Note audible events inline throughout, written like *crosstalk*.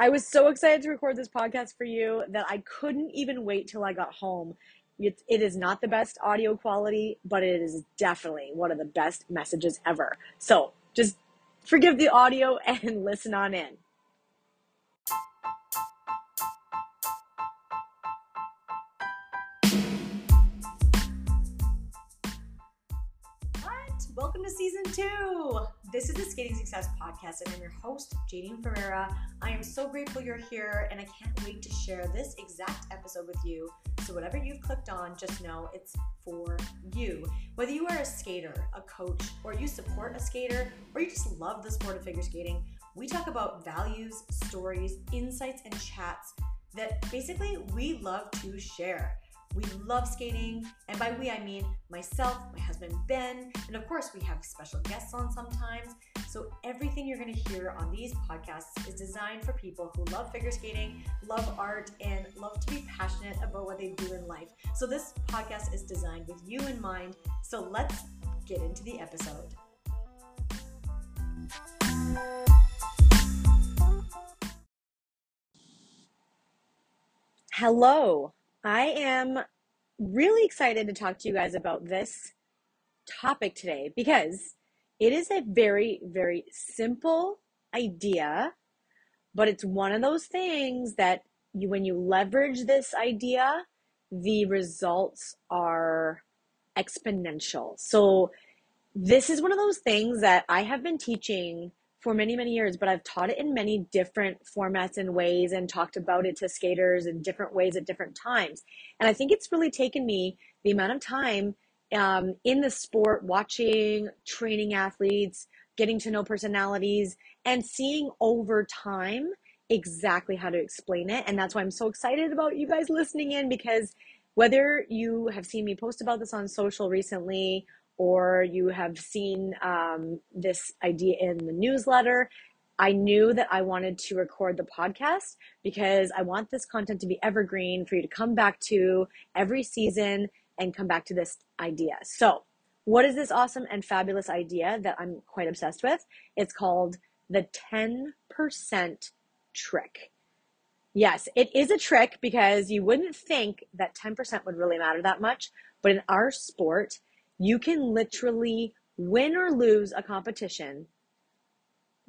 I was so excited to record this podcast for you that I couldn't even wait till I got home. It, it is not the best audio quality, but it is definitely one of the best messages ever. So just forgive the audio *laughs* and listen on in. Welcome to season two. This is the Skating Success Podcast, and I'm your host, Jadine Ferreira. I am so grateful you're here, and I can't wait to share this exact episode with you. So, whatever you've clicked on, just know it's for you. Whether you are a skater, a coach, or you support a skater, or you just love the sport of figure skating, we talk about values, stories, insights, and chats that basically we love to share. We love skating, and by we I mean myself, my husband Ben, and of course we have special guests on sometimes. So everything you're going to hear on these podcasts is designed for people who love figure skating, love art, and love to be passionate about what they do in life. So this podcast is designed with you in mind. So let's get into the episode. Hello. I am really excited to talk to you guys about this topic today because it is a very, very simple idea, but it's one of those things that you, when you leverage this idea, the results are exponential. So, this is one of those things that I have been teaching for many, many years, but I've taught it in many different formats and ways and talked about it to skaters in different ways at different times. And I think it's really taken me the amount of time um, in the sport, watching, training athletes, getting to know personalities, and seeing over time exactly how to explain it. And that's why I'm so excited about you guys listening in because whether you have seen me post about this on social recently or you have seen um, this idea in the newsletter, I knew that I wanted to record the podcast because I want this content to be evergreen for you to come back to every season and come back to this idea. So, what is this awesome and fabulous idea that I'm quite obsessed with? It's called the 10% trick. Yes, it is a trick because you wouldn't think that 10% would really matter that much, but in our sport, you can literally win or lose a competition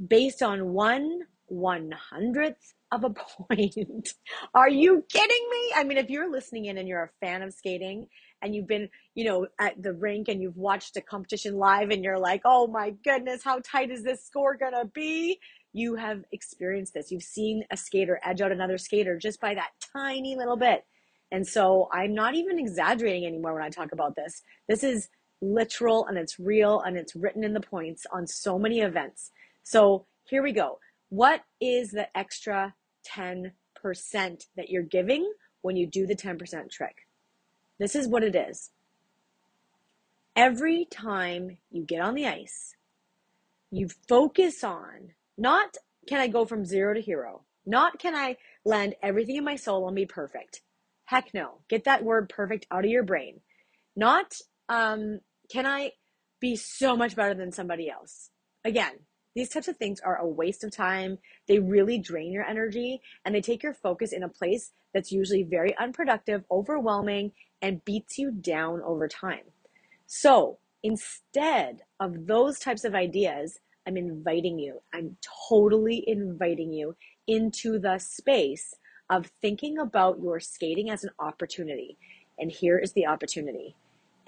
based on one one hundredth of a *laughs* point. Are you kidding me? I mean, if you're listening in and you're a fan of skating and you've been, you know, at the rink and you've watched a competition live and you're like, oh my goodness, how tight is this score gonna be? You have experienced this. You've seen a skater edge out another skater just by that tiny little bit. And so I'm not even exaggerating anymore when I talk about this. This is literal and it's real and it's written in the points on so many events. So here we go. What is the extra 10% that you're giving when you do the 10% trick? This is what it is. Every time you get on the ice, you focus on not can I go from zero to hero, not can I land everything in my soul and be perfect. Heck no. Get that word perfect out of your brain. Not um, can I be so much better than somebody else? Again, these types of things are a waste of time. They really drain your energy and they take your focus in a place that's usually very unproductive, overwhelming, and beats you down over time. So instead of those types of ideas, I'm inviting you, I'm totally inviting you into the space of thinking about your skating as an opportunity. And here is the opportunity.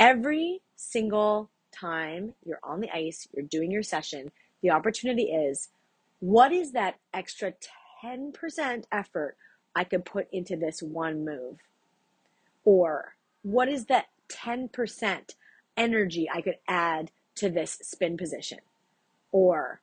Every single time you're on the ice, you're doing your session, the opportunity is what is that extra 10% effort I could put into this one move? Or what is that 10% energy I could add to this spin position? Or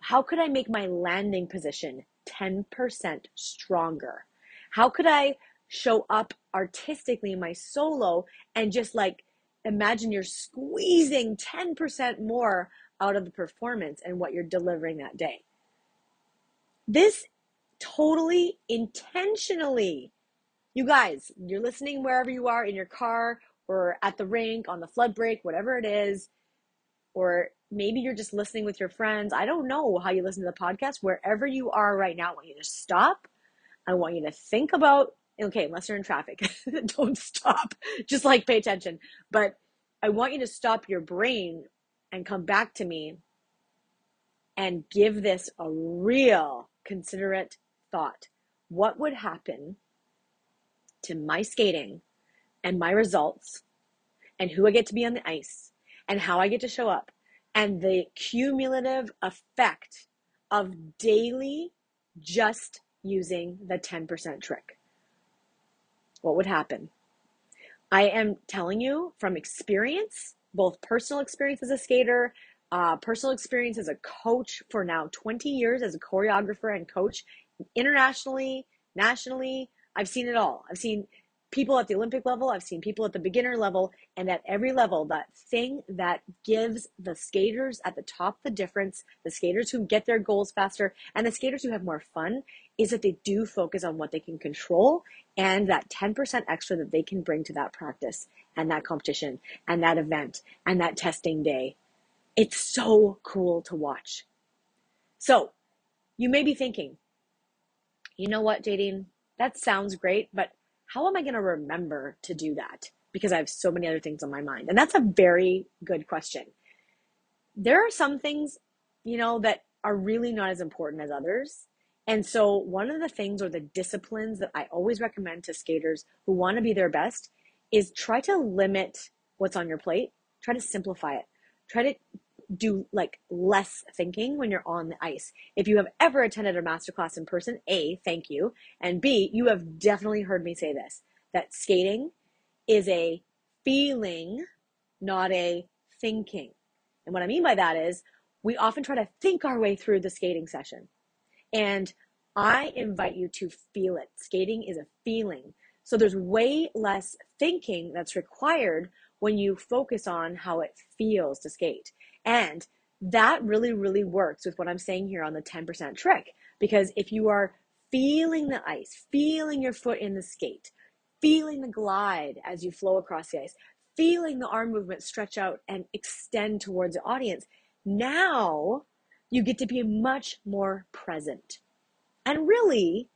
how could I make my landing position 10% stronger? How could I show up artistically in my solo and just like imagine you're squeezing 10% more out of the performance and what you're delivering that day. This totally intentionally, you guys, you're listening wherever you are in your car or at the rink, on the flood break, whatever it is, or maybe you're just listening with your friends. I don't know how you listen to the podcast. Wherever you are right now, I want you to stop. I want you to think about, okay, unless you're in traffic, *laughs* don't stop. Just like pay attention. But I want you to stop your brain and come back to me and give this a real considerate thought. What would happen to my skating and my results and who I get to be on the ice and how I get to show up and the cumulative effect of daily just using the 10% trick. What would happen? I am telling you from experience, both personal experience as a skater, uh, personal experience as a coach for now 20 years as a choreographer and coach internationally, nationally. I've seen it all. I've seen people at the Olympic level, I've seen people at the beginner level, and at every level, that thing that gives the skaters at the top the difference, the skaters who get their goals faster, and the skaters who have more fun, is that they do focus on what they can control and that 10% extra that they can bring to that practice and that competition and that event and that testing day. It's so cool to watch. So, you may be thinking, you know what, Jadine? That sounds great, but how am I going to remember to do that? Because I have so many other things on my mind. And that's a very good question. There are some things, you know, that are really not as important as others. And so, one of the things or the disciplines that I always recommend to skaters who want to be their best is try to limit what's on your plate, try to simplify it, try to do like less thinking when you're on the ice. If you have ever attended a masterclass in person, A, thank you. And B, you have definitely heard me say this that skating is a feeling, not a thinking. And what I mean by that is we often try to think our way through the skating session. And I invite you to feel it. Skating is a feeling. So there's way less thinking that's required when you focus on how it feels to skate. And that really, really works with what I'm saying here on the 10% trick. Because if you are feeling the ice, feeling your foot in the skate, feeling the glide as you flow across the ice, feeling the arm movement stretch out and extend towards the audience, now you get to be much more present. And really,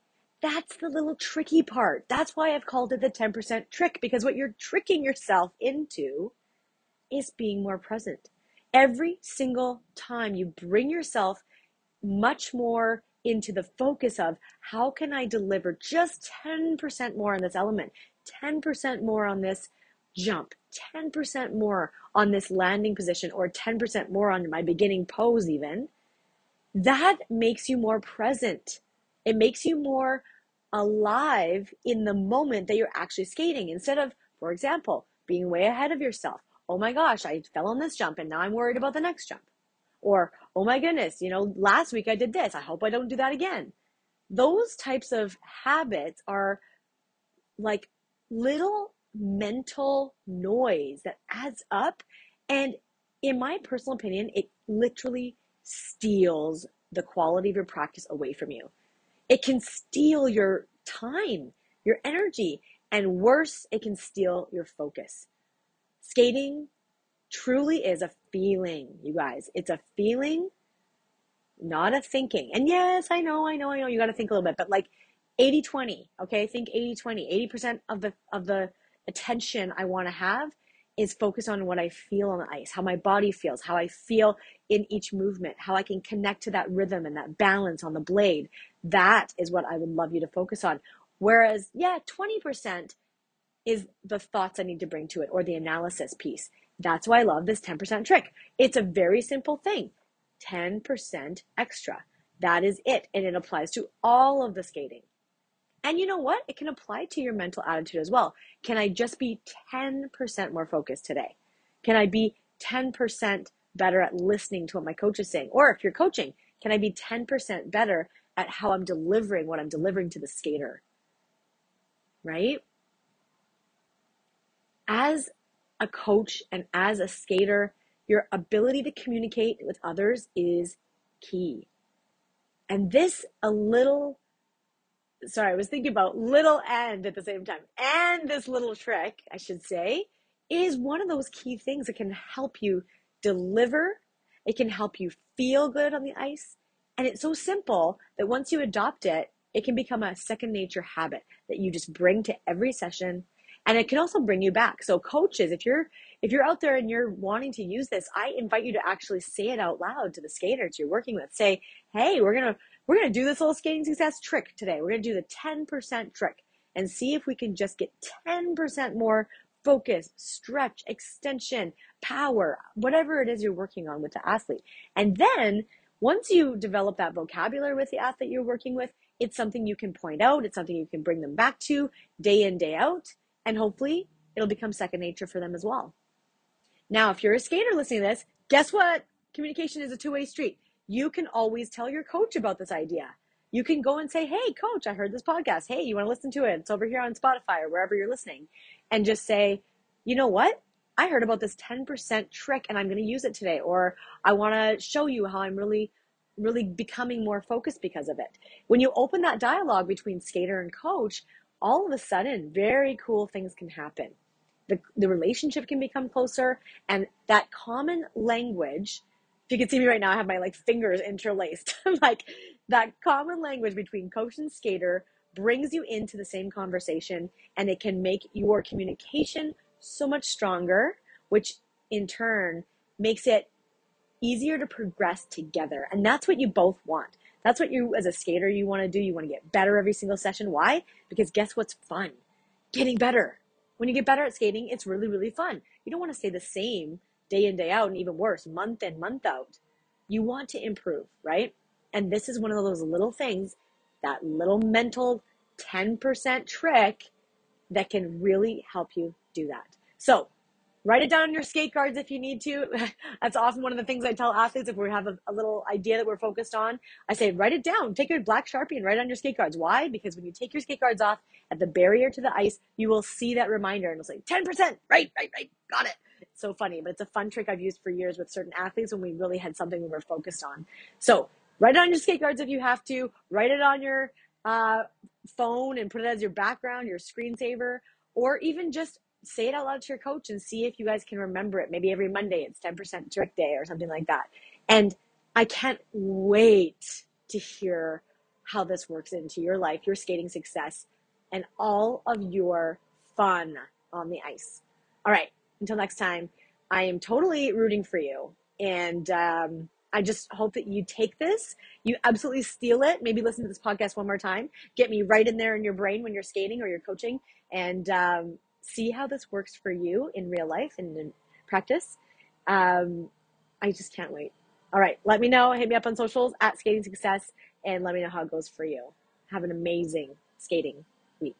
that's the little tricky part. That's why I've called it the 10% trick, because what you're tricking yourself into is being more present every single time you bring yourself much more into the focus of how can I deliver just 10% more on this element, 10% more on this jump, 10% more on this landing position, or 10% more on my beginning pose, even, that makes you more present. It makes you more alive in the moment that you're actually skating instead of, for example, being way ahead of yourself oh my gosh, I fell on this jump and now I'm worried about the next jump. Or, oh my goodness, you know, last week I did this. I hope I don't do that again. Those types of habits are like little mental noise that adds up. And in my personal opinion, it literally steals the quality of your practice away from you. It can steal your time, your energy, and worse, it can steal your focus. Skating truly is a feeling, you guys. It's a feeling, not a thinking. And yes, I know, I know, I know, you got to think a little bit, but like 80 20, okay? Think 80 20. 80% of the, of the attention I want to have is focused on what I feel on the ice, how my body feels, how I feel in each movement, how I can connect to that rhythm and that balance on the blade. That is what I would love you to focus on. Whereas, yeah, 20% is the thoughts I need to bring to it or the analysis piece. That's why I love this 10% trick. It's a very simple thing 10% extra. That is it. And it applies to all of the skating. And you know what? It can apply to your mental attitude as well. Can I just be 10% more focused today? Can I be 10% better at listening to what my coach is saying? Or if you're coaching, can I be 10% better at how I'm delivering what I'm delivering to the skater? Right? As a coach and as a skater, your ability to communicate with others is key. And this, a little, sorry, I was thinking about little and at the same time, and this little trick, I should say, is one of those key things that can help you deliver It can help you feel good on the ice. And it's so simple that once you adopt it, it can become a second nature habit that you just bring to every session. And it can also bring you back. So coaches, if you're if you're out there and you're wanting to use this, I invite you to actually say it out loud to the skaters you're working with. Say, "Hey, we're to we're to do this little skating success trick today. We're to do the 10% trick and see if we can just get 10% more focus, stretch, extension, power, whatever it is you're working on with the athlete. And then once you develop that vocabulary with the athlete you're working with, it's something you can point out, it's something you can bring them back to day in, day out, and hopefully it'll become second nature for them as well. Now, if you're a skater listening to this, guess what? Communication is a two way street. You can always tell your coach about this idea. You can go and say, Hey, coach, I heard this podcast. Hey, you want to listen to it? It's over here on Spotify or wherever you're listening. And just say, You know what? I heard about this 10% trick and I'm going to use it today. Or I want to show you how I'm really, really becoming more focused because of it. When you open that dialogue between skater and coach, all of a sudden, very cool things can happen. The, the relationship can become closer and that common language if you can see me right now i have my like fingers interlaced. *laughs* Like that common language between coach and skater brings you into the same conversation and it can make your communication so much stronger which in turn makes it easier to progress together. And that's what you both want that's what you as a skater you want to do you want to get better every single session why because guess what's fun getting better when you get better at skating, it's really, really fun. You don't want to stay the same day in, day out, and even worse, month in, month out. You want to improve, right? And this is one of those little things, that little mental 10% trick that can really help you do that. So write it down on your skate cards if you need to. *laughs* That's often one of the things I tell athletes if we have a, a, little idea that we're focused on. I say, write it down. Take your black sharpie and write it on your skate cards. Why? Because when you take your skate cards off at the barrier to the ice, you will see that reminder and it'll say 10%. Right, right, right. Got it. So funny, but it's a fun trick I've used for years with certain athletes when we really had something we were focused on. So write it on your skate cards if you have to. Write it on your uh, phone and put it as your background, your screensaver, or even just say it out loud to your coach and see if you guys can remember it. Maybe every Monday it's 10% trick day or something like that. And I can't wait to hear how this works into your life, your skating success, and all of your fun on the ice. All right, until next time, I am totally rooting for you. And um, I just hope that you take this, you absolutely steal it. Maybe listen to this podcast one more time. Get me right in there in your brain when you're skating or you're coaching. And um, see how this works for you in real life and in practice. Um, I just can't wait. All right, let me know. Hit me up on socials at Skating Success and let me know how it goes for you. Have an amazing skating week.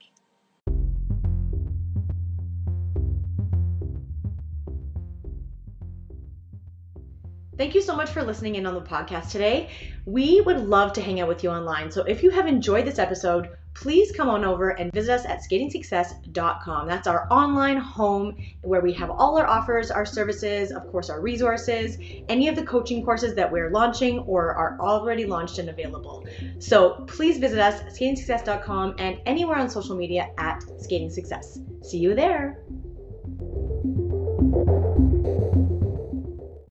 Thank you so much for listening in on the podcast today. We would love to hang out with you online. So if you have enjoyed this episode, please come on over and visit us at skatingsuccess.com. That's our online home where we have all our offers, our services, of course, our resources, any of the coaching courses that we're launching or are already launched and available. So please visit us, at skatingsuccess.com, and anywhere on social media at Skating Success. See you there.